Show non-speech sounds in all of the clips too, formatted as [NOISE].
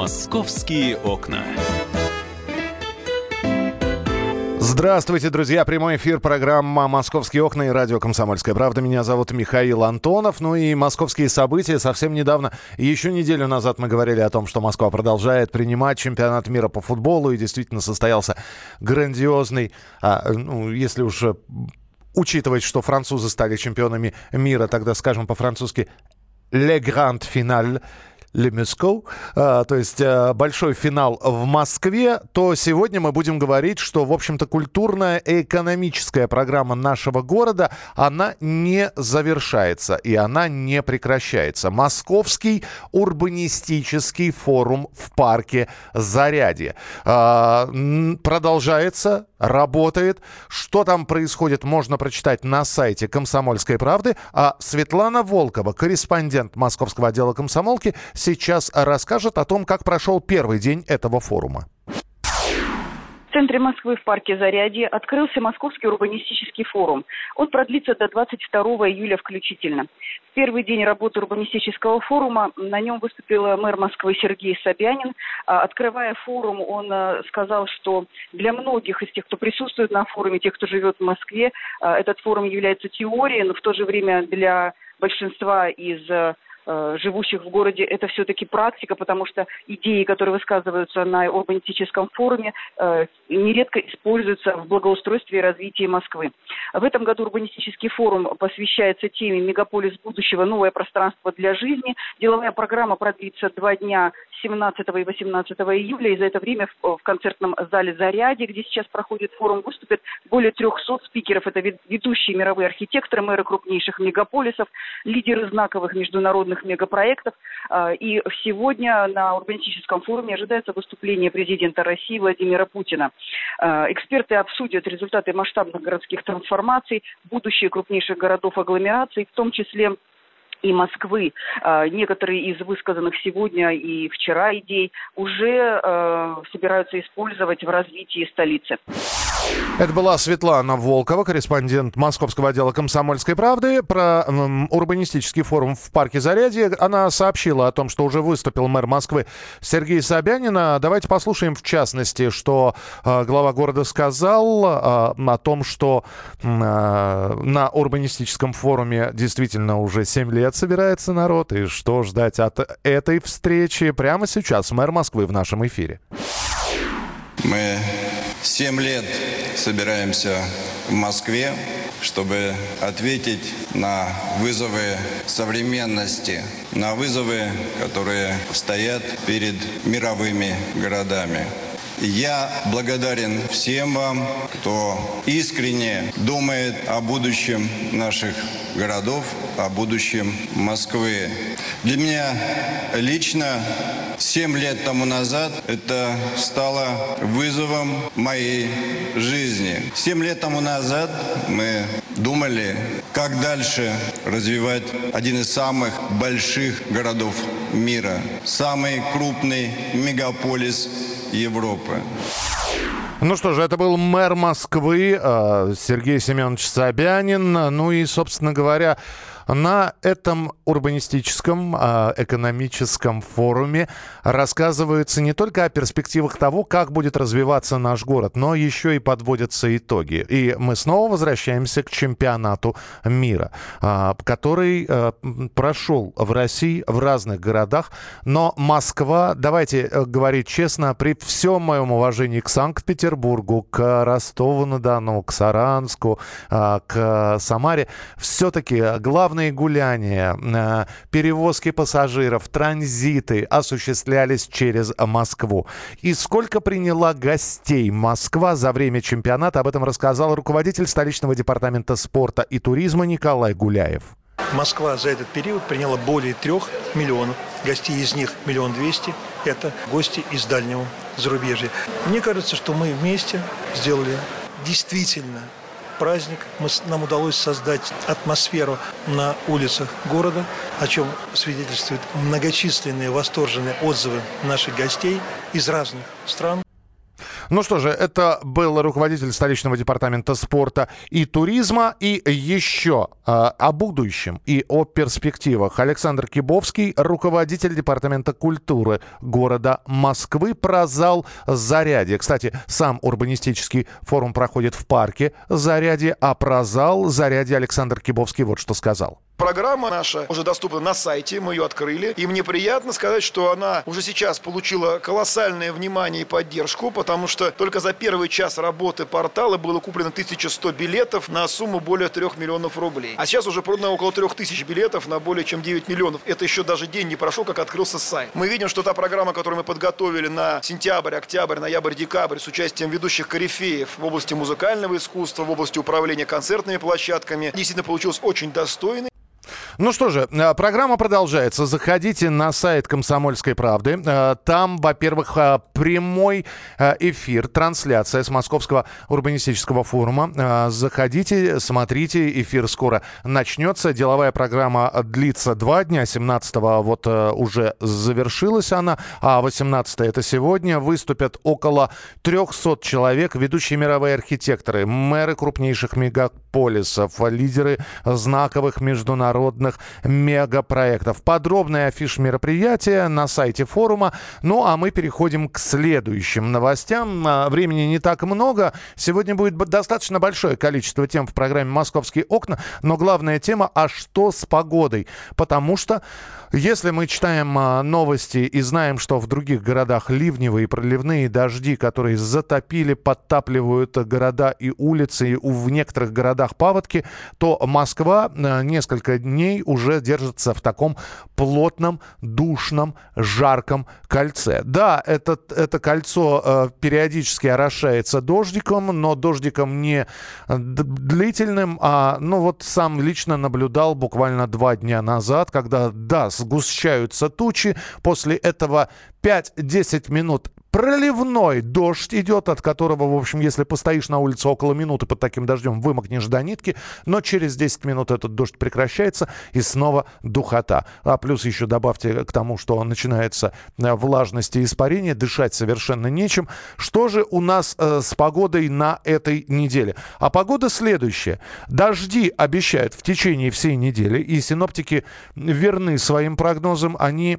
Московские окна. Здравствуйте, друзья. Прямой эфир программа «Московские окна» и радио «Комсомольская правда». Меня зовут Михаил Антонов. Ну и московские события. Совсем недавно, еще неделю назад мы говорили о том, что Москва продолжает принимать чемпионат мира по футболу. И действительно состоялся грандиозный, а, ну, если уж учитывать, что французы стали чемпионами мира, тогда скажем по-французски «Le Grand Final», Moscow, а, то есть а, большой финал в Москве, то сегодня мы будем говорить, что, в общем-то, культурная и экономическая программа нашего города, она не завершается и она не прекращается. Московский урбанистический форум в парке Зарядье а, продолжается, работает. Что там происходит, можно прочитать на сайте «Комсомольской правды». А Светлана Волкова, корреспондент московского отдела комсомолки, сейчас расскажет о том, как прошел первый день этого форума. Центре Москвы в парке Зарядье открылся Московский урбанистический форум. Он продлится до 22 июля включительно. В первый день работы урбанистического форума на нем выступил мэр Москвы Сергей Собянин. А, открывая форум, он а, сказал, что для многих из тех, кто присутствует на форуме, тех, кто живет в Москве, а, этот форум является теорией, но в то же время для большинства из живущих в городе, это все-таки практика, потому что идеи, которые высказываются на урбанистическом форуме, э, нередко используются в благоустройстве и развитии Москвы. В этом году урбанистический форум посвящается теме «Мегаполис будущего. Новое пространство для жизни». Деловая программа продлится два дня 17 и 18 июля, и за это время в концертном зале «Заряде», где сейчас проходит форум, выступят более 300 спикеров. Это ведущие мировые архитекторы, мэры крупнейших мегаполисов, лидеры знаковых международных мегапроектов. А, и сегодня на урбанистическом форуме ожидается выступление президента России Владимира Путина. А, эксперты обсудят результаты масштабных городских трансформаций, будущее крупнейших городов агломераций, в том числе и Москвы. А, некоторые из высказанных сегодня и вчера идей уже э, собираются использовать в развитии столицы. Это была Светлана Волкова, корреспондент Московского отдела «Комсомольской правды» про урбанистический форум в парке Зарядье. Она сообщила о том, что уже выступил мэр Москвы Сергей Собянин. Давайте послушаем, в частности, что э, глава города сказал о том, что на урбанистическом форуме действительно уже 7 лет собирается народ. И что ждать от этой встречи прямо сейчас мэр Москвы в нашем эфире. Мы Семь лет собираемся в Москве, чтобы ответить на вызовы современности, на вызовы, которые стоят перед мировыми городами. Я благодарен всем вам, кто искренне думает о будущем наших городов, о будущем Москвы. Для меня лично Семь лет тому назад это стало вызовом моей жизни. Семь лет тому назад мы думали, как дальше развивать один из самых больших городов мира, самый крупный мегаполис Европы. Ну что же, это был мэр Москвы э, Сергей Семенович Собянин. Ну и, собственно говоря, на этом урбанистическом, а, экономическом форуме рассказывается не только о перспективах того, как будет развиваться наш город, но еще и подводятся итоги. И мы снова возвращаемся к чемпионату мира, а, который а, прошел в России в разных городах. Но Москва, давайте э, говорить честно, при всем моем уважении к Санкт-Петербургу, к Ростову-на-Дону, к Саранску, к Самаре, все-таки главный Ежедневные гуляния, э, перевозки пассажиров, транзиты осуществлялись через Москву. И сколько приняла гостей Москва за время чемпионата, об этом рассказал руководитель столичного департамента спорта и туризма Николай Гуляев. Москва за этот период приняла более трех миллионов гостей, из них миллион двести – это гости из дальнего зарубежья. Мне кажется, что мы вместе сделали действительно праздник. Мы, нам удалось создать атмосферу на улицах города, о чем свидетельствуют многочисленные восторженные отзывы наших гостей из разных стран. Ну что же, это был руководитель столичного департамента спорта и туризма. И еще э, о будущем и о перспективах. Александр Кибовский, руководитель департамента культуры города Москвы, про зал Зарядье. Кстати, сам урбанистический форум проходит в парке Зарядье, а про зал Зарядье Александр Кибовский вот что сказал. Программа наша уже доступна на сайте, мы ее открыли. И мне приятно сказать, что она уже сейчас получила колоссальное внимание и поддержку, потому что только за первый час работы портала было куплено 1100 билетов на сумму более 3 миллионов рублей. А сейчас уже продано около 3000 билетов на более чем 9 миллионов. Это еще даже день не прошел, как открылся сайт. Мы видим, что та программа, которую мы подготовили на сентябрь, октябрь, ноябрь, декабрь с участием ведущих корифеев в области музыкального искусства, в области управления концертными площадками, действительно получилась очень достойной. Ну что же, э, программа продолжается. Заходите на сайт «Комсомольской правды». Э, там, во-первых, э, прямой эфир, трансляция с Московского урбанистического форума. Заходите, смотрите, эфир скоро начнется. Деловая программа длится два дня. 17-го вот уже завершилась она, а 18 это сегодня. Выступят около 300 человек, ведущие мировые архитекторы, мэры крупнейших мегаполисов, лидеры знаковых международных крупных мегапроектов. Подробная афиш мероприятия на сайте форума. Ну, а мы переходим к следующим новостям. А, времени не так много. Сегодня будет достаточно большое количество тем в программе «Московские окна». Но главная тема – а что с погодой? Потому что если мы читаем а, новости и знаем, что в других городах ливневые и проливные дожди, которые затопили, подтапливают города и улицы, и в некоторых городах паводки, то Москва а, несколько дней уже держится в таком плотном, душном, жарком кольце. Да, это, это кольцо э, периодически орошается дождиком, но дождиком не длительным, а, ну вот сам лично наблюдал буквально два дня назад, когда, да, сгущаются тучи. После этого 5-10 минут проливной дождь идет, от которого, в общем, если постоишь на улице около минуты под таким дождем, вымокнешь до нитки, но через 10 минут этот дождь прекращается и снова духота. А плюс еще добавьте к тому, что начинается э, влажность и испарение, дышать совершенно нечем. Что же у нас э, с погодой на этой неделе? А погода следующая. Дожди обещают в течение всей недели, и синоптики верны своим прогнозам. Они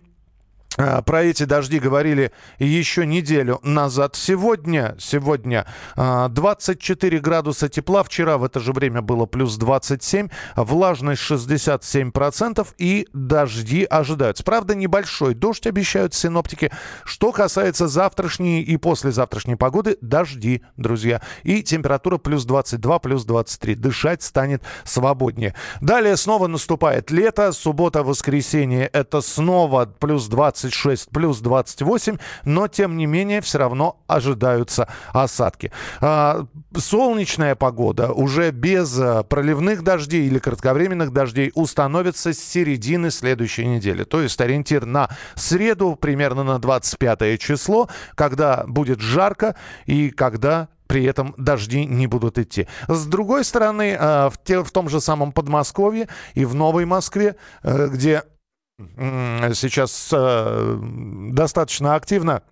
про эти дожди говорили еще неделю назад. Сегодня, сегодня 24 а, градуса тепла. Вчера в это же время было плюс 27. Влажность 67%. И дожди ожидаются. Правда, небольшой дождь обещают синоптики. Что касается завтрашней и послезавтрашней погоды, дожди, друзья. И температура плюс 22, плюс 23. Дышать станет свободнее. Далее снова наступает лето. Суббота, воскресенье. Это снова плюс 20 26 плюс 28, но тем не менее все равно ожидаются осадки. А, солнечная погода уже без а, проливных дождей или кратковременных дождей установится с середины следующей недели. То есть ориентир на среду, примерно на 25 число, когда будет жарко и когда при этом дожди не будут идти. С другой стороны, в, те, в том же самом Подмосковье и в Новой Москве, э, где сейчас э, достаточно активно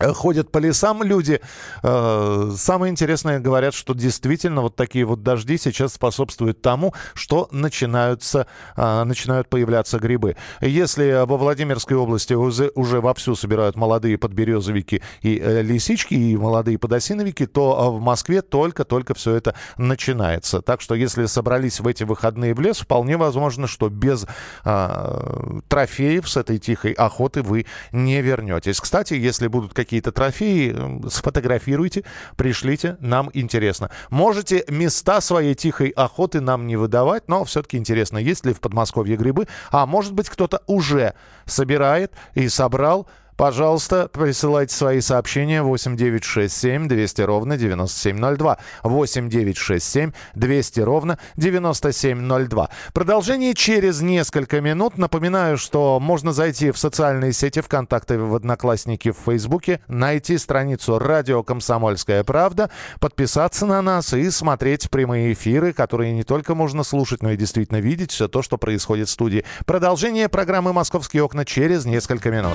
ходят по лесам люди. Э, самое интересное, говорят, что действительно вот такие вот дожди сейчас способствуют тому, что начинаются, э, начинают появляться грибы. Если во Владимирской области уже, вовсю собирают молодые подберезовики и лисички, и молодые подосиновики, то в Москве только-только все это начинается. Так что если собрались в эти выходные в лес, вполне возможно, что без э, трофеев с этой тихой охоты вы не вернетесь. Кстати, если будут какие какие-то трофеи, сфотографируйте, пришлите, нам интересно. Можете места своей тихой охоты нам не выдавать, но все-таки интересно, есть ли в Подмосковье грибы, а может быть кто-то уже собирает и собрал, Пожалуйста, присылайте свои сообщения 8967 200 ровно 9702. 8967 200 ровно 9702. Продолжение через несколько минут. Напоминаю, что можно зайти в социальные сети ВКонтакте, в Одноклассники, в Фейсбуке, найти страницу «Радио Комсомольская правда», подписаться на нас и смотреть прямые эфиры, которые не только можно слушать, но и действительно видеть все то, что происходит в студии. Продолжение программы «Московские окна» через несколько минут.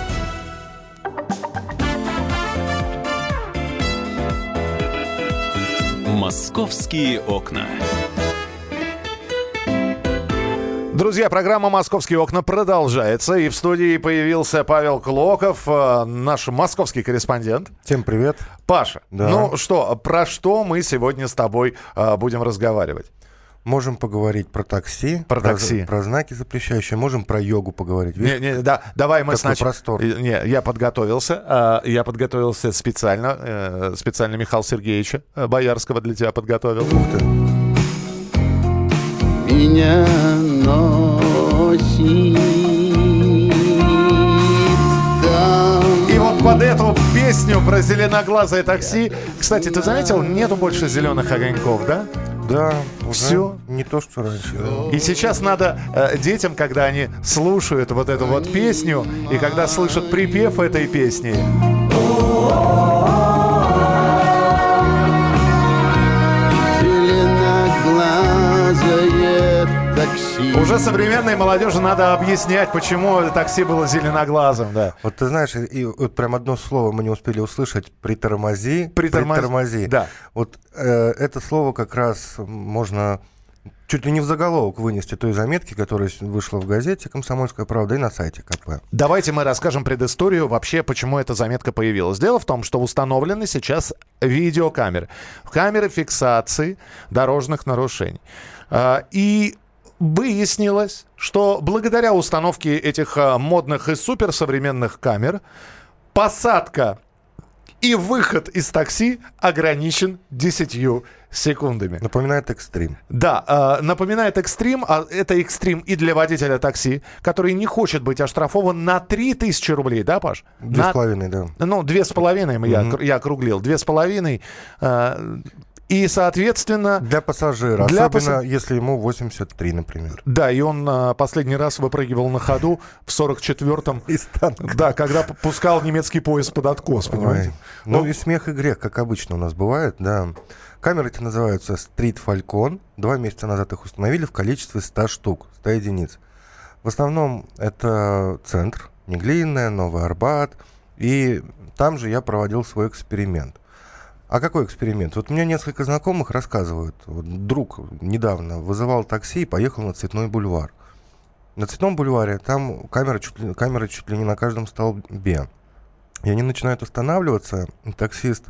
Московские окна. Друзья, программа «Московские окна» продолжается. И в студии появился Павел Клоков, э, наш московский корреспондент. Всем привет. Паша, Да. ну что, про что мы сегодня с тобой э, будем разговаривать? Можем поговорить про такси. Про такси. Про знаки запрещающие. Можем про йогу поговорить. Не, не, да, давай мы сначала... простор. Не, я подготовился. э, Я подготовился специально. э, Специально Михаила Сергеевича э, Боярского для тебя подготовил. Ух ты. меня носит. И вот под эту песню про зеленоглазое такси... Кстати, ты заметил, нету больше зеленых огоньков, да? Да, уже Всё? не то, что раньше. да. И сейчас надо э, детям, когда они слушают вот эту вот песню, и когда слышат припев этой песни, такси. уже современной молодежи надо объяснять, почему такси было зеленоглазым, да. Вот ты знаешь, и вот прям одно слово мы не успели услышать. Притормози. Притормози. Притормози. Да. Вот э, это слово как раз можно чуть ли не в заголовок вынести той заметки, которая вышла в газете «Комсомольская правда» и на сайте КП. Давайте мы расскажем предысторию вообще, почему эта заметка появилась. Дело в том, что установлены сейчас видеокамеры. Камеры фиксации дорожных нарушений. А, И выяснилось, что благодаря установке этих а, модных и суперсовременных камер посадка и выход из такси ограничен 10 секундами. Напоминает экстрим. Да, э, напоминает экстрим, а это экстрим и для водителя такси, который не хочет быть оштрафован на 3000 рублей, да, Паш? Две На- с половиной, да. Ну, две с половиной я, я округлил, две с половиной. э, и, соответственно, Для пассажира. Для особенно пасса- если ему 83, например. да, и он э, последний раз выпрыгивал на ходу в 44-м. [LAUGHS] Из танка. Да, когда пускал немецкий поезд под откос, понимаете? Ой. Ну и смех и грех, как обычно у нас бывает, да. Камеры эти называются Street Falcon. Два месяца назад их установили в количестве 100 штук, 100 единиц. В основном это центр, Неглинная, Новый Арбат. И там же я проводил свой эксперимент. А какой эксперимент? Вот мне несколько знакомых рассказывают. Вот друг недавно вызывал такси и поехал на Цветной бульвар. На Цветном бульваре там камеры чуть ли, камеры чуть ли не на каждом столбе. И они начинают устанавливаться, и таксист,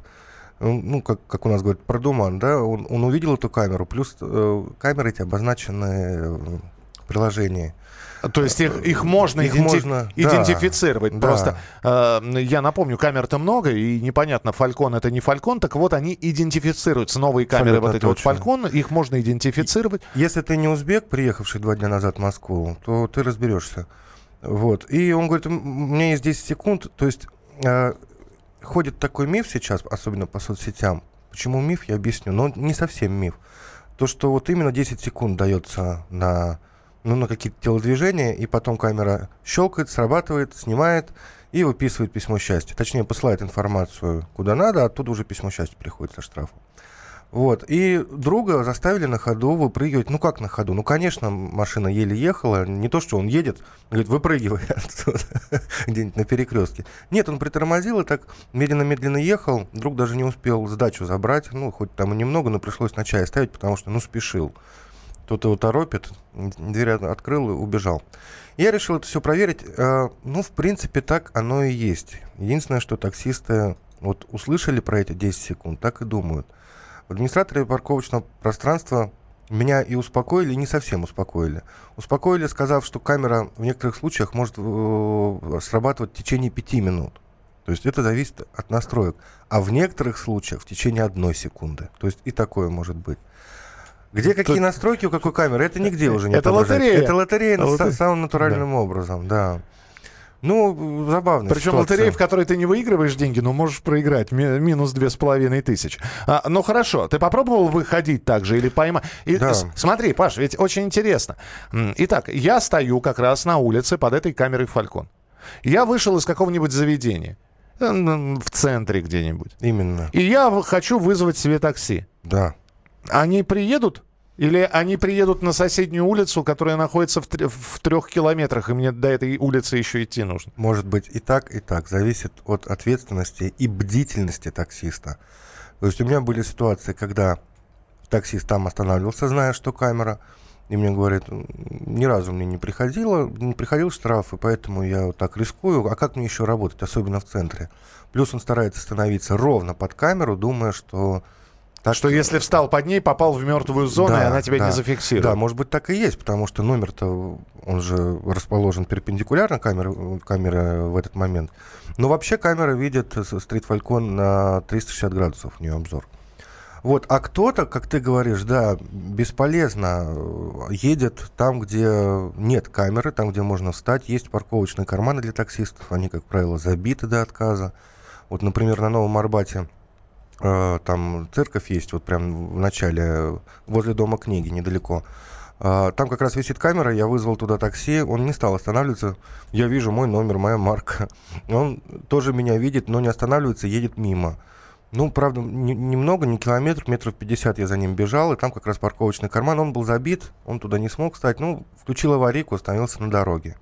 ну, ну, как, как у нас говорят, продуман, да, он, он увидел эту камеру, плюс э, камеры эти обозначены э, в приложении. То есть их, их можно, Их иденти- можно, идентифицировать. да. Просто э, я напомню, камер-то много, и непонятно, фалькон это не фалькон, так вот они идентифицируются. Новые камеры, Абсолютно вот эти вот точно. фалькон, их можно идентифицировать. Если ты не узбек, приехавший два дня назад в Москву, то ты разберешься. Вот. И он говорит, «М, у меня есть 10 секунд. То есть э, ходит такой миф сейчас, особенно по соцсетям. Почему миф, я объясню. Но не совсем миф. То, что вот именно 10 секунд дается на, ну, на какие-то телодвижения, и потом камера щелкает, срабатывает, снимает и выписывает письмо счастья. Точнее, посылает информацию куда надо, а оттуда уже письмо счастья приходит со штрафом. Вот. И друга заставили на ходу выпрыгивать. Ну как на ходу? Ну, конечно, машина еле ехала. Не то, что он едет, говорит, выпрыгивай [LAUGHS] отсюда, где-нибудь на перекрестке. Нет, он притормозил и так медленно-медленно ехал. Друг даже не успел сдачу забрать. Ну, хоть там и немного, но пришлось на чай ставить, потому что, ну, спешил. Кто-то его торопит, дверь от- открыл и убежал. Я решил это все проверить. Э, Ну, в принципе, так оно и есть. Единственное, что таксисты вот услышали про эти 10 секунд, так и думают. Администраторы парковочного пространства меня и успокоили, и не совсем успокоили. Успокоили, сказав, что камера в некоторых случаях может э, срабатывать в течение пяти минут. То есть это зависит от настроек. А в некоторых случаях в течение одной секунды. То есть и такое может быть. Где какие настройки у какой камеры, это нигде уже не Это лотерея. Это лотерея лотерея. самым натуральным образом, да. Ну, забавно. Причем лотерея, в которой ты не выигрываешь деньги, но можешь проиграть ми- минус две с половиной тысячи. А, ну хорошо, ты попробовал выходить так же или поймать? Да. с- Смотри, Паш, ведь очень интересно. Итак, я стою как раз на улице под этой камерой Фалькон. Я вышел из какого-нибудь заведения. э, В центре где-нибудь. Именно. И я хочу вызвать себе такси. Да. Они приедут? Или они приедут на соседнюю улицу, которая находится в, тр- в трех километрах, и мне до этой улицы еще идти нужно? Может быть и так, и так. Зависит от ответственности и бдительности таксиста. То есть у меня были ситуации, когда таксист там останавливался, зная, что камера, и мне говорит, «М, ни разу мне не приходило, не приходил штраф, и поэтому я вот так рискую. А как мне еще работать, особенно в центре? Плюс он старается становиться ровно под камеру, думая, что... Так Что если встал под ней, попал в мертвую зону, и Да, она тебя да. не зафиксирует. Да, может быть, так и есть, потому что номер-то, он же расположен перпендикулярно камере, камере в этот момент. Но вообще камера видит Street Falcon на 360 градусов у нее обзор. Вот, а кто-то, как ты говоришь, да, бесполезно э, едет там, где нет камеры, там, где можно встать. Есть парковочные карманы для таксистов, они, как правило, забиты до отказа. Вот, например, на Новом Арбате там церковь есть, вот прям в начале, возле Дома книги, недалеко. А, Там как раз висит камера, я вызвал туда такси, он не стал останавливаться. Я вижу мой номер, моя марка. [LAUGHS] Он тоже меня видит, но не останавливается, едет мимо. Ну, правда, не- немного, не километр, метров 50 я за ним бежал, и там как раз парковочный карман, он был забит, он туда не смог встать, ну, включил аварийку, остановился на дороге.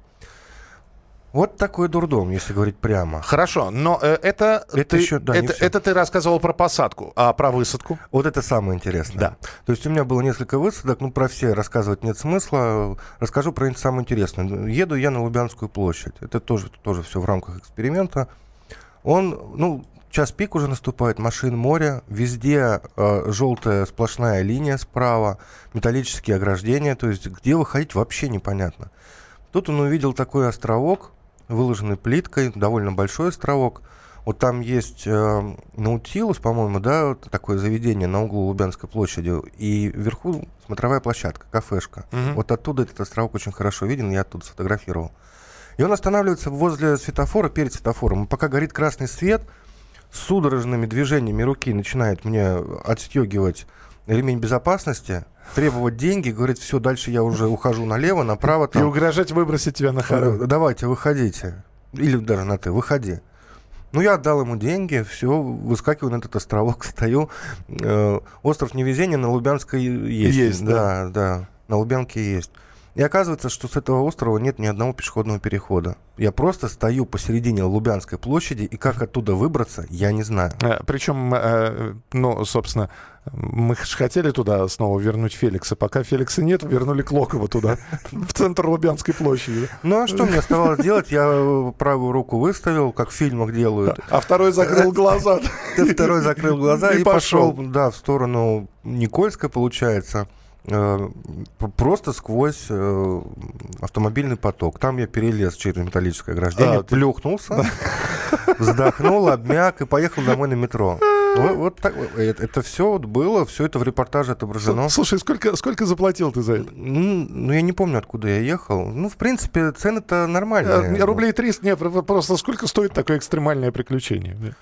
Вот такой дурдом, если говорить прямо. Хорошо, но э, это, Это ты, еще- да, это, это ты рассказывал про посадку, а про высадку? Вот это самое интересное. Да. То есть у меня было несколько высадок, ну, про все рассказывать нет смысла. Расскажу про самое интересное. Еду я на Лубянскую площадь. Это тоже, тоже все в рамках эксперимента. Он, ну, час пик уже наступает, машин море, везде э, желтая сплошная линия справа, металлические ограждения, то есть где выходить вообще непонятно. Тут он увидел такой островок, выложенный плиткой, довольно большой островок. Вот там есть э, Наутилус, по-моему, да, вот такое заведение на углу Лубянской площади, и вверху смотровая площадка, кафешка. Мгм. Вот оттуда этот островок очень хорошо виден, я оттуда сфотографировал. И он останавливается возле светофора, перед светофором. И пока горит красный свет, с судорожными движениями руки начинает мне отстегивать ремень безопасности, требовать деньги, говорит, все, дальше я уже ухожу налево, направо. И Там, угрожать выбросить тебя на Э, хору. Давайте, выходите. Или даже на ты, выходи. Ну, я отдал ему деньги, все, выскакиваю на этот островок, [LAUGHS] стою. Э, остров невезения на Лубянской есть. Есть, да. Да, на Лубянке есть. И оказывается, что с этого острова нет ни одного пешеходного перехода. Я просто стою посередине Лубянской площади, и как оттуда выбраться, я не знаю. Причем, э, ну, собственно, мы ж хотели туда снова вернуть Феликса. Пока Феликса нет, вернули Клокова туда, [LAUGHS] в центр Лубянской площади. Ну, а что мне оставалось делать? Я э, правую руку выставил, как в фильмах делают. А второй закрыл глаза. [LAUGHS] Ты второй закрыл глаза [LAUGHS] И пошел, да, в сторону Никольской, получается, э, просто сквозь э, автомобильный поток. Там я перелез через металлическое ограждение, А, ты- плюхнулся, вздохнул, обмяк и поехал домой на метро. Вот, вот так, это, это все вот было, все это в репортаже отображено. Слушай, сколько, сколько заплатил ты за это? Ну, я не помню, откуда я ехал. Ну, в принципе, цены-то нормальные. Э, Рублей 300, нет, пр- просто сколько стоит такое экстремальное приключение?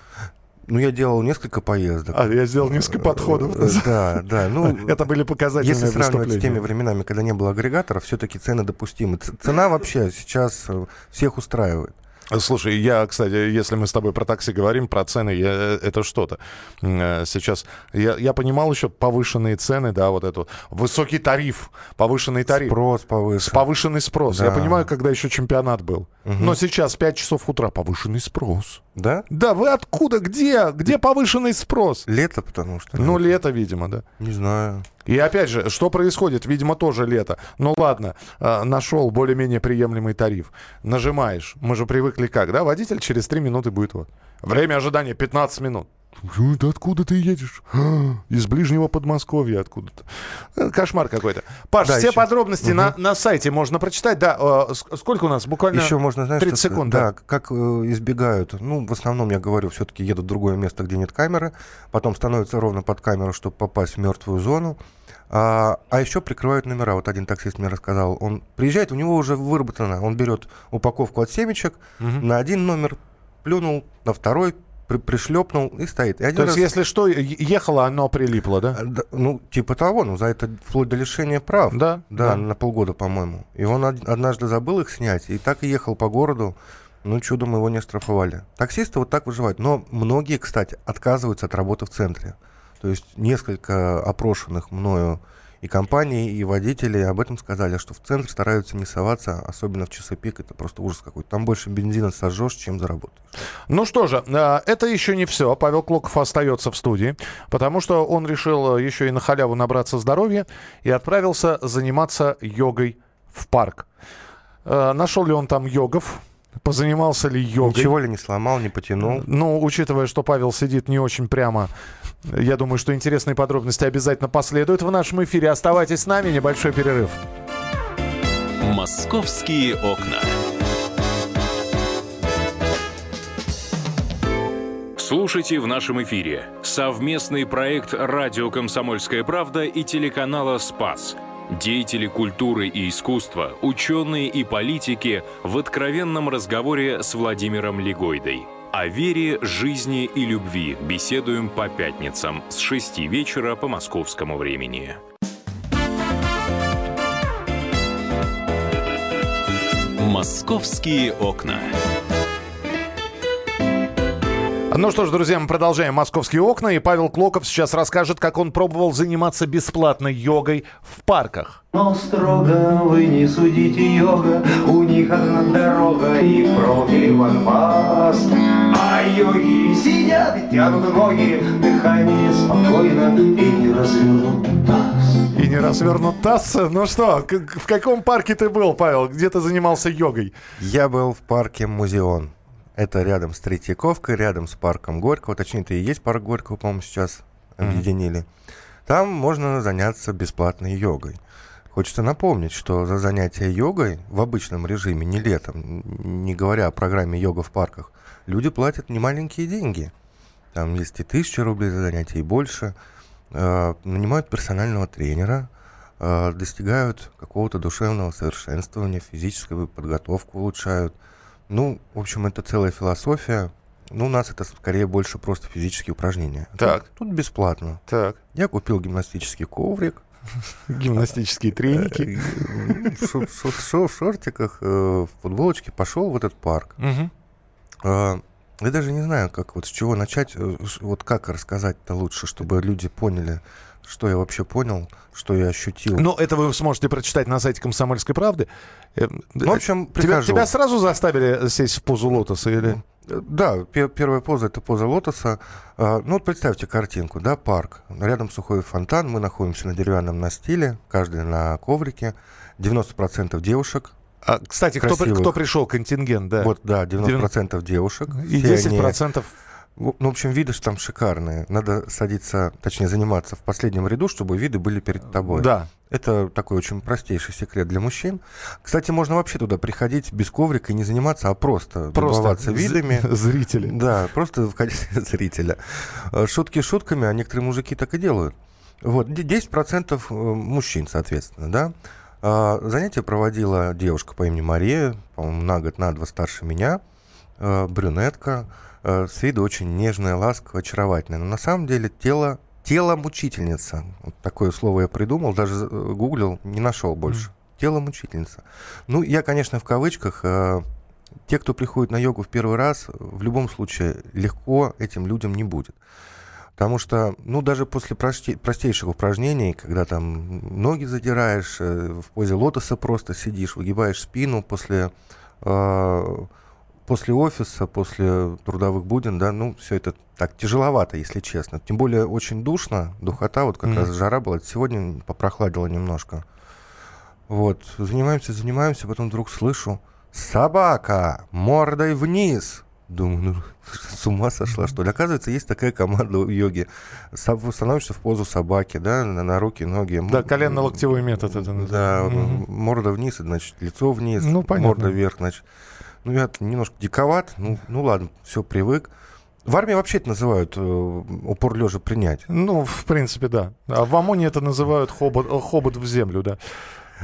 Ну, я делал несколько поездок. А, я сделал несколько подходов. Э, Да, да. Ну, [LAUGHS] Это были показательные Если сравнивать с теми временами, когда не было агрегаторов, все-таки цены допустимы. Цена вообще сейчас э, всех устраивает. Слушай, я, кстати, если мы с тобой про такси говорим, про цены, я, это что-то. Э, Сейчас я, я понимал еще повышенные цены, да, вот эту высокий тариф, повышенный тариф. Спрос повышен. повышенный спрос. Я Да. понимаю, когда еще чемпионат был. Но сейчас 5 часов утра повышенный спрос. Да? Да, вы откуда? Где? Где повышенный спрос? Лето, потому что. Ну, лето, видимо, да. Не знаю. И опять же, что происходит? Видимо, тоже лето. Ну ладно, э, нашел более-менее приемлемый тариф. Нажимаешь. Мы же привыкли как, да? Водитель через 3 минуты будет вот. Время ожидания 15 минут. «Ой, да откуда ты едешь? «А, Из ближнего Подмосковья откуда-то. Э, Кошмар какой-то. Паш, Да, все еще- подробности на, на сайте можно прочитать. Да, э, ск- сколько у нас? Буквально Еще можно, знаешь, 30 что- секунд. Да, как э, избегают. Ну, в основном, я говорю, все-таки едут в другое место, где нет камеры. Потом становятся ровно под камеру, чтобы попасть в мертвую зону. А, а еще прикрывают номера. Вот один таксист мне рассказал. Он приезжает, у него уже выработано. Он берет упаковку от семечек, на один номер плюнул, на второй при, пришлепнул и стоит. И один То есть, раз- если что, ехало, оно прилипло, да? А, да, Ну, типа того, ну, за это вплоть до лишения прав. Да, Да, да. на полгода, по-моему. И он од- однажды забыл их снять, и так и ехал по городу. Ну, чудом его не оштрафовали. Таксисты вот так выживают. Но многие, кстати, отказываются от работы в центре. То есть несколько опрошенных мною и компании, и водители об этом сказали, что в центр стараются не соваться, особенно в часы пик. Это просто ужас какой-то. Там больше бензина сожжешь, чем заработаешь. Ну что же, э, это еще не все. Павел Клоков остается в студии, потому что он решил еще и на халяву набраться здоровья и отправился заниматься йогой в парк. Э, Нашел ли он там йогов? Позанимался ли йогой? Ничего ли не сломал, не потянул? Ну, учитывая, что Павел сидит не очень прямо, я думаю, что интересные подробности обязательно последуют в нашем эфире. Оставайтесь с нами, небольшой перерыв. «Московские окна». Слушайте в нашем эфире совместный проект «Радио Комсомольская правда» и телеканала «Спас». Деятели культуры и искусства, ученые и политики в откровенном разговоре с Владимиром Легойдой. О вере, жизни и любви беседуем по пятницам с 6 вечера по московскому времени. «Московские окна». Ну что ж, друзья, мы продолжаем «Московские окна», и Павел Клоков сейчас расскажет, как он пробовал заниматься бесплатной йогой в парках. Но строго вы не судите йога, у них одна дорога и профиль ван пас. А йоги сидят и тянут ноги, дыхание спокойно и не развернут таз. И не развернут таз. Ну что, в каком парке ты был, Павел? Где ты занимался йогой? Я был в парке Музеон. Это рядом с Третьяковкой, рядом с парком Горького. Точнее, это и есть парк Горького, по-моему, сейчас объединили. Там можно заняться бесплатной йогой. Хочется напомнить, что за занятие йогой в обычном режиме, не летом, не говоря о программе йога в парках, люди платят немаленькие деньги. Там есть и тысяча рублей за занятие, и больше. Э, нанимают персонального тренера, э, достигают какого-то душевного совершенствования, физическую подготовку улучшают. Ну, в общем, это целая философия. Ну, у нас это скорее больше просто физические упражнения. Так. Тут, тут бесплатно. Так, Я купил гимнастический коврик, [LAUGHS] гимнастические треники. э, в шортиках, э, в футболочке пошел в этот парк. Я даже не знаю, как вот с чего начать, э, вот как рассказать-то лучше, чтобы люди поняли, что я вообще понял, что я ощутил. Ну, это вы сможете прочитать на сайте «Комсомольской правды». Э, в общем, тебя, прихожу. тебя сразу заставили сесть в позу лотоса или... Э, Да, пе- первая поза это поза лотоса. А, Ну вот представьте картинку, да, парк. Рядом сухой фонтан, мы находимся на деревянном настиле, каждый на коврике. 90% девушек. А, кстати, кто, при- кто пришел? Контингент, да. Вот, да, 90% девушек. И Все они- 10%... В- Ну, в общем, виды ж там шикарные. Надо садиться, точнее, заниматься в последнем ряду, чтобы виды были перед тобой. Да. Это такой очень простейший секрет для мужчин. Кстати, можно вообще туда приходить без коврика и не заниматься, а просто, Просто любоваться видами. [LAUGHS] зрители. Да, просто в качестве [LAUGHS] зрителя. Э, Шутки шутками, а некоторые мужики так и делают. Вот, де- 10% э, мужчин, соответственно, да. А, Занятие проводила девушка по имени Мария, по-моему, на год, на два старше меня, э, брюнетка, э, с виду очень нежная, ласковая, очаровательная. Но на самом деле тело, тело мучительница. Вот такое слово я придумал, даже э, гуглил, не нашел больше. Тело мучительница. Ну, я, конечно, в кавычках. те, кто приходит на йогу в первый раз, в любом случае легко этим людям не будет. Потому что, ну, даже после прости- простейших упражнений, когда там ноги задираешь, э, в позе лотоса просто сидишь, выгибаешь спину после, э, после офиса, после трудовых буден, да, ну, все это так тяжеловато, если честно. Тем более очень душно, духота, вот как Мгм. раз жара была, сегодня попрохладило немножко. Вот, занимаемся, занимаемся, потом вдруг слышу «Собака! Мордой вниз!» Думаю, ну, [LAUGHS] с ума сошла, что ли? Оказывается, есть такая команда в йоге. Становишься в позу собаки, да, на, на руки, ноги. Да, коленно-локтевой метод это Да, называется. Мгм. морда вниз, значит, лицо вниз, Ну, понятно. морда вверх, значит. Ну, я немножко диковат, ну, ну ладно, все, привык. В армии вообще это называют э, упор лежа принять. Ну, в принципе, да. А в ОМОНе это называют хобот, э, хобот в землю, да.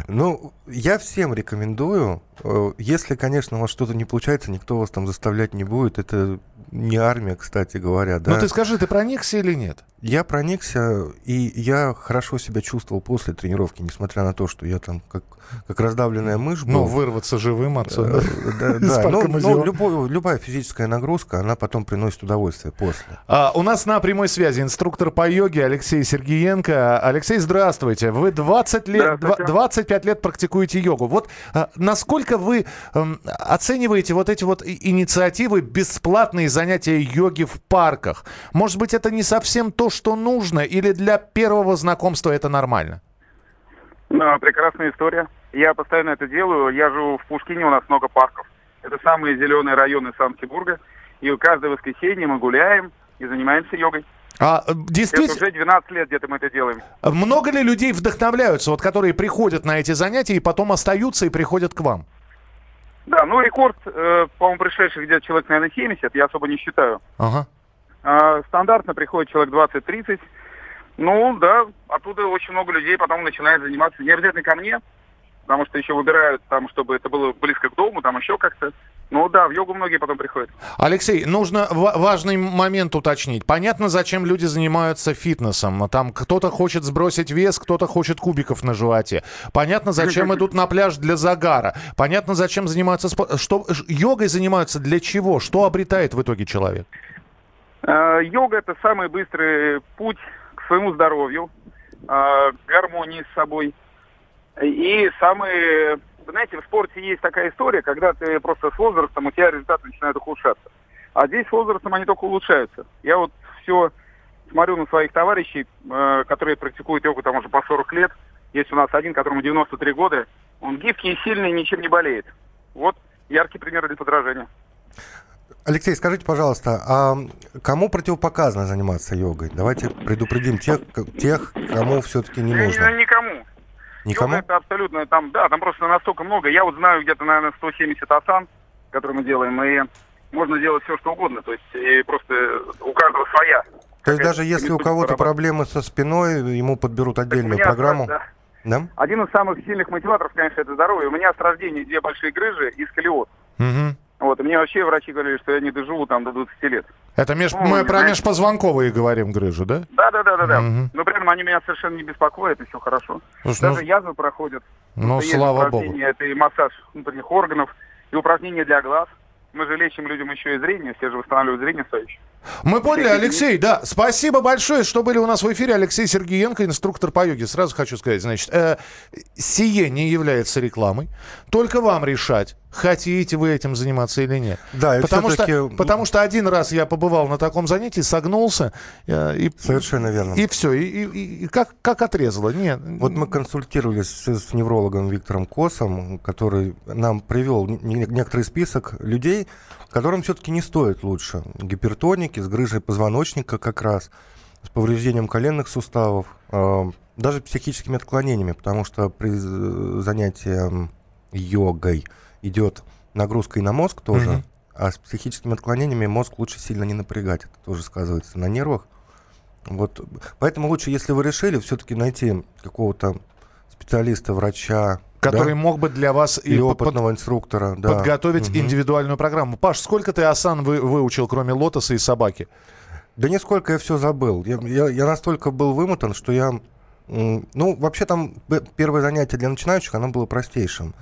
Ну, я всем рекомендую. э, Если, конечно, у вас что-то не получается, никто вас там заставлять не будет. Это не армия, кстати говоря, да. Ну, ты скажи, ты проникся или нет? Я проникся, и я хорошо себя чувствовал после тренировки, несмотря на то, что я там как, как раздавленная мышь был. Ну, вырваться живым отсюда. Э, [LAUGHS] Да, Ну, ну, любой- любая физическая нагрузка, она потом приносит удовольствие после. А, у нас на прямой связи инструктор по йоге Алексей Сергиенко. Алексей, здравствуйте. Вы 20 лет, два- 25 лет практикуете йогу. Вот а, насколько вы эм, оцениваете вот эти вот инициативы бесплатные занятия йоги в парках? Может быть, это не совсем то, что нужно, или для первого знакомства это нормально? Да, прекрасная история. Я постоянно это делаю. Я живу в Пушкине, у нас много парков. Это самые зеленые районы Санкт-Петербурга. И каждое воскресенье мы гуляем и занимаемся йогой. А, э, Это действительно, уже 12 лет где-то мы это делаем. много ли людей вдохновляются, вот которые приходят на эти занятия и потом остаются и приходят к вам? Да, ну рекорд, э, по-моему, пришедших где-то человек, наверное, 70, я особо не считаю. Ага. А, стандартно приходит человек 20-30. Ну, да, оттуда очень много людей потом начинает заниматься. Не обязательно ко мне, потому что еще выбирают там, чтобы это было близко к дому, там еще как-то. Ну да, в йогу многие потом приходят. Алексей, нужно ва- важный момент уточнить. Понятно, зачем люди занимаются фитнесом. Там кто-то хочет сбросить вес, кто-то хочет кубиков на животе. Понятно, зачем идут на пляж для загара. Понятно, зачем занимаются спортом. Что йогой занимаются для чего? Что обретает в итоге человек? Э, Йога это самый быстрый путь к своему здоровью, э, к гармонии с собой. И самый, знаете, в спорте есть такая история, когда ты просто с возрастом, у тебя результаты начинают ухудшаться. А здесь с возрастом они только улучшаются. Я вот все смотрю на своих товарищей, э, которые практикуют йогу там уже по 40 лет. Есть у нас один, которому 93 года. Он гибкий и сильный, ничем не болеет. Вот яркий пример для подражания. Алексей, скажите, пожалуйста, а кому противопоказано заниматься йогой? Давайте предупредим тех, тех кому все-таки не Ну, нужно. Никому. Никому? Йога это абсолютно там, да, там просто настолько много. Я вот знаю где-то, наверное, 170 асан, которые мы делаем, и можно делать все, что угодно. То есть и просто у каждого своя. То есть даже если у кого-то проблемы со спиной, ему подберут отдельную программу. да, Да? Один из самых сильных мотиваторов, конечно, это здоровье. У меня с рождения две большие грыжи и сколиоз. Мгм. Вот, и мне вообще врачи говорили, что я не доживу там до 20 лет. Это меж- Ну, мы про знаете- межпозвонковые говорим грыжу, да? Да, да, да, да, да. Мгм. Но при этом они меня совершенно не беспокоят, и все хорошо. Слушай, Даже ну- язвы проходят. Ну, Это слава богу. Это и массаж внутренних органов, и упражнения для глаз. Мы же лечим людям еще и зрение, все же восстанавливают зрение свое еще. Мы поняли, Алексей, да. Спасибо большое, что были у нас в эфире. Алексей Сергиенко, инструктор по йоге. Сразу хочу сказать, значит, э, сие не является рекламой. Только вам решать, хотите вы этим заниматься или нет. Да, потому, что, потому что один раз я побывал на таком занятии, согнулся, э, и, Совершенно верно. и все, и, и- и как, как отрезало. Нет. Вот мы консультировались с, с неврологом Виктором Косом, который нам привел не- не- некоторый список людей, которым все-таки не стоит лучше. Гипертоники с грыжей позвоночника как раз, с повреждением коленных суставов, э, даже психическими отклонениями, потому что при з- занятии йогой идет нагрузка и на мозг тоже, Мгм. а с психическими отклонениями мозг лучше сильно не напрягать. Это тоже сказывается на нервах. Вот, поэтому лучше, если вы решили, все-таки найти какого-то специалиста, врача, Который да, мог бы для вас и или под- опытного инструктора, да. подготовить Мгм. индивидуальную программу. Паш, сколько ты асан вы, выучил, кроме лотоса и собаки? Да нисколько я все забыл. Я, я- я настолько был вымотан, что я... Ну, вообще там п- первое занятие для начинающих, оно было простейшим.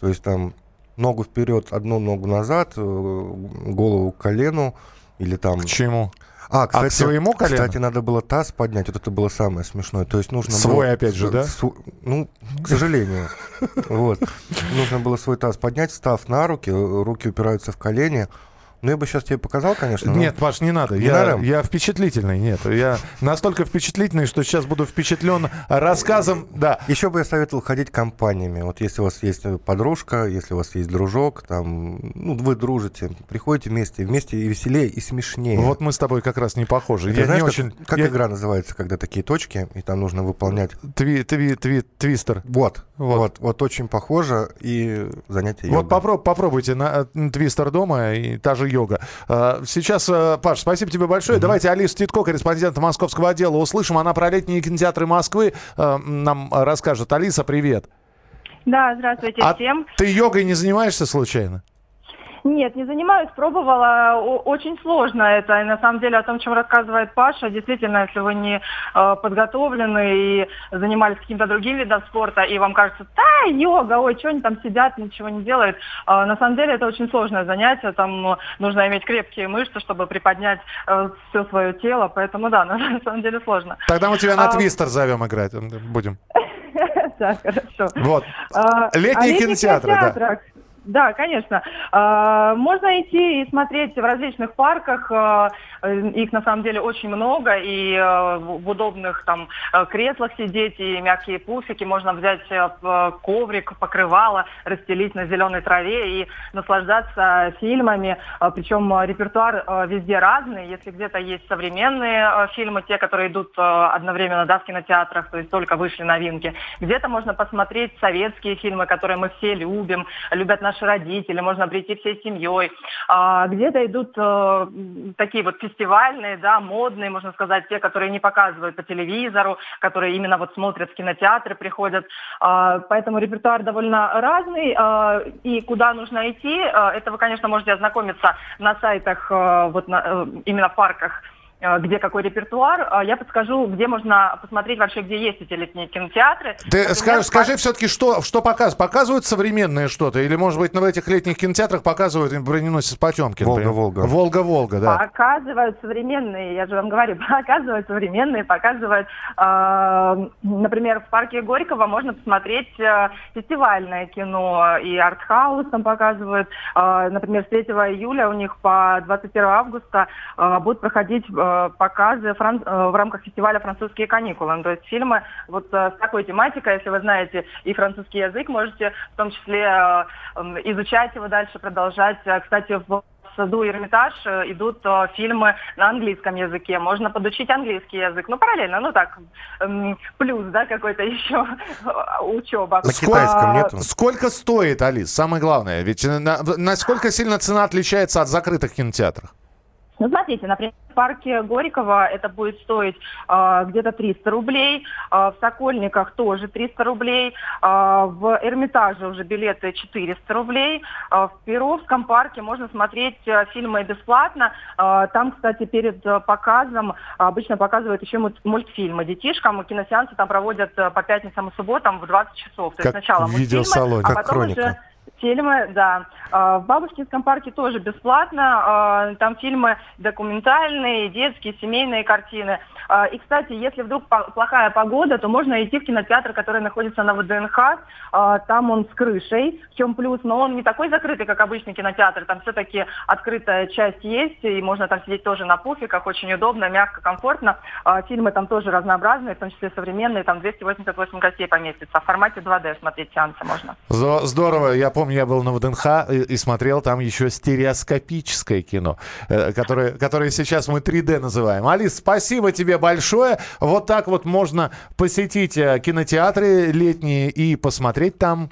То есть там ногу вперед, одну ногу назад, э, голову к колену, или там... К чему? А, кстати, к своему колену? Кстати, надо было таз поднять, вот это было самое смешное. То есть нужно Свой было- опять же, да? Су- ну, к сожалению. [LAUGHS] Вот. Нужно было свой таз поднять, став на руки, э, руки упираются в колени. Ну, я бы сейчас тебе показал, конечно. но- Нет, Паш, не надо. Не я, я впечатлительный. Нет, я настолько впечатлительный, что сейчас буду впечатлен рассказом. Да. Еще бы я советовал ходить компаниями. Вот если у вас есть э, подружка, если у вас есть дружок, там, ну, вы дружите, приходите вместе, вместе и веселее, и смешнее. Вот мы с тобой как раз не похожи. Ты я знаешь, не как, очень. как я- игра называется, когда такие точки, и там нужно выполнять. Тви, тви, тви, твистер. Вот, Вот. вот, вот, очень похоже и занятие Вот попро- попробуйте на э, твистер дома и та же йога. А, Сейчас, э, Паш, спасибо тебе большое. Давайте Алису Титко, корреспондента московского отдела, услышим. Она про летние кинотеатры Москвы э, нам расскажет. Алиса, привет. Да, здравствуйте А всем. ты йогой не занимаешься случайно? Нет, не занимаюсь, пробовала. О- очень сложно это. И на самом деле о том, чем рассказывает Паша, действительно, если вы не э, подготовлены и занимались каким-то другим видом спорта, и вам кажется, да, йога, ой, что они там сидят, ничего не делают. Э, на самом деле это очень сложное занятие. Там э, нужно иметь крепкие мышцы, чтобы приподнять э, все свое тело. Поэтому да, [LAUGHS] на, самом деле сложно. Тогда мы тебя на А, твистер зовем играть. Будем. [LAUGHS] Да, хорошо. Вот. А, Летние летних кинотеатры, да. Да, конечно. А, Можно идти и смотреть в различных парках. а, э, Их на самом деле очень много. И э, в удобных там э, креслах сидеть, и мягкие пуфики. Можно взять коврик, покрывало, расстелить на зеленой траве и наслаждаться фильмами. А, Причем репертуар везде разный. Если где-то есть современные фильмы, те, которые идут одновременно да, в кинотеатрах, то есть только вышли новинки. Где-то можно посмотреть советские фильмы, которые мы все любим, любят наши родители, можно прийти всей семьей. А, где-то идут э, м, такие вот фестивальные, да, модные, можно сказать, те, которые не показывают по телевизору, которые именно вот смотрят в кинотеатры, приходят. А, поэтому репертуар довольно разный. а, и куда нужно идти, а, это вы, конечно, можете ознакомиться на сайтах, э, вот на, э, именно в парках э, где какой репертуар, А я подскажу, где можно посмотреть вообще, где есть эти летние кинотеатры. Ты Например, скажи, в скажи все-таки, что, что показывают? Показывают современное что-то? Или, может быть, на этих летних кинотеатрах показывают броненосец Потемкин? Волга-Волга. Волга-Волга, да. Показывают современные, я же вам говорю, [LAUGHS] показывают современные, показывают, э, например, в парке Горького можно посмотреть э, фестивальное кино, и артхаус там показывают. Э, например, с 3 июля у них по 21 августа э, будут проходить э, показы фран- э, в рамках фестиваля «Французские каникулы». Ну, то есть фильмы вот э, с такой тематикой, если вы знаете и французский язык, можете в том числе э, изучать его дальше, продолжать. Э, Кстати, в саду Эрмитаж э, идут э, фильмы на английском языке. Можно подучить английский язык. Ну, параллельно, ну так, плюс, да, какой-то [LAUGHS] еще учеба. На китайском А, нету? Сколько стоит, Алис? Самое главное. Ведь э, на- насколько сильно цена отличается от закрытых кинотеатров? Ну, смотрите, например, в парке Горького это будет стоить а, где-то 300 рублей, а, в Сокольниках тоже 300 рублей, а, в Эрмитаже уже билеты 400 рублей, а, в Перовском парке можно смотреть а, фильмы бесплатно. А, там, кстати, перед показом обычно показывают еще мульт- мультфильмы детишкам, киносеансы там проводят по пятницам и субботам в 20 часов. То Как есть сначала в мультфильмы, видеосалоне. а Как потом хроника. уже Фильмы, да. А, В Бабушкинском парке тоже бесплатно. А, Там фильмы документальные, детские, семейные картины. А, И, кстати, если вдруг плохая погода, то можно идти в кинотеатр, который находится на ВДНХ. Там он с крышей, в чем плюс. Но он не такой закрытый, как обычный кинотеатр. Там все-таки открытая часть есть, и можно там сидеть тоже на пуфиках. Очень удобно, мягко, комфортно. Фильмы там тоже разнообразные, в том числе современные. Там 288 гостей поместится. В формате 2D смотреть сеансы можно. Здо- Здорово. Я помню, я был на ВДНХ и, и смотрел там еще стереоскопическое кино, э, которое, которое сейчас мы 3D называем. Алис, спасибо тебе большое. Вот так вот можно посетить э, кинотеатры летние и посмотреть там.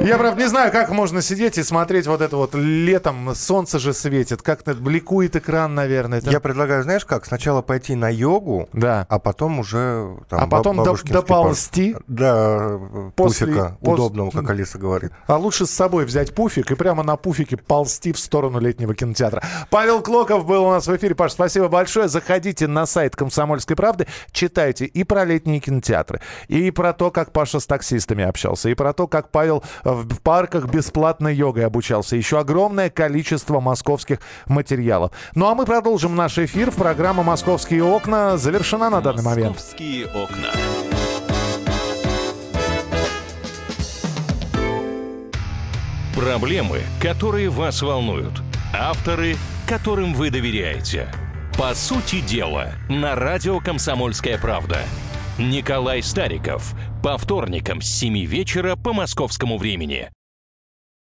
Я, правда, не знаю, как можно сидеть и смотреть вот это вот летом. Солнце же светит. Как-то бликует экран, наверное. Это- Я предлагаю, знаешь как, сначала пойти на йогу, Да. а потом уже там, А потом до- доползти? Да, После- пуфика пос- удобного, как Алиса говорит. А лучше с собой взять пуфик и прямо на пуфике ползти в сторону летнего кинотеатра. Павел Клоков был у нас в эфире. Паш, спасибо большое. Заходите на сайт «Комсомольской правды», читайте и про летние кинотеатры, и про то, как Паша с таксистами общался, и про то, как Павел в парках бесплатной йогой обучался. Еще огромное количество московских материалов. Ну а мы продолжим наш эфир. Программа «Московские окна» завершена на данный момент. Московские окна. Проблемы, которые вас волнуют. Авторы, которым вы доверяете. По сути дела, на радио «Комсомольская правда». Николай Стариков. По вторникам с 7 вечера по московскому времени.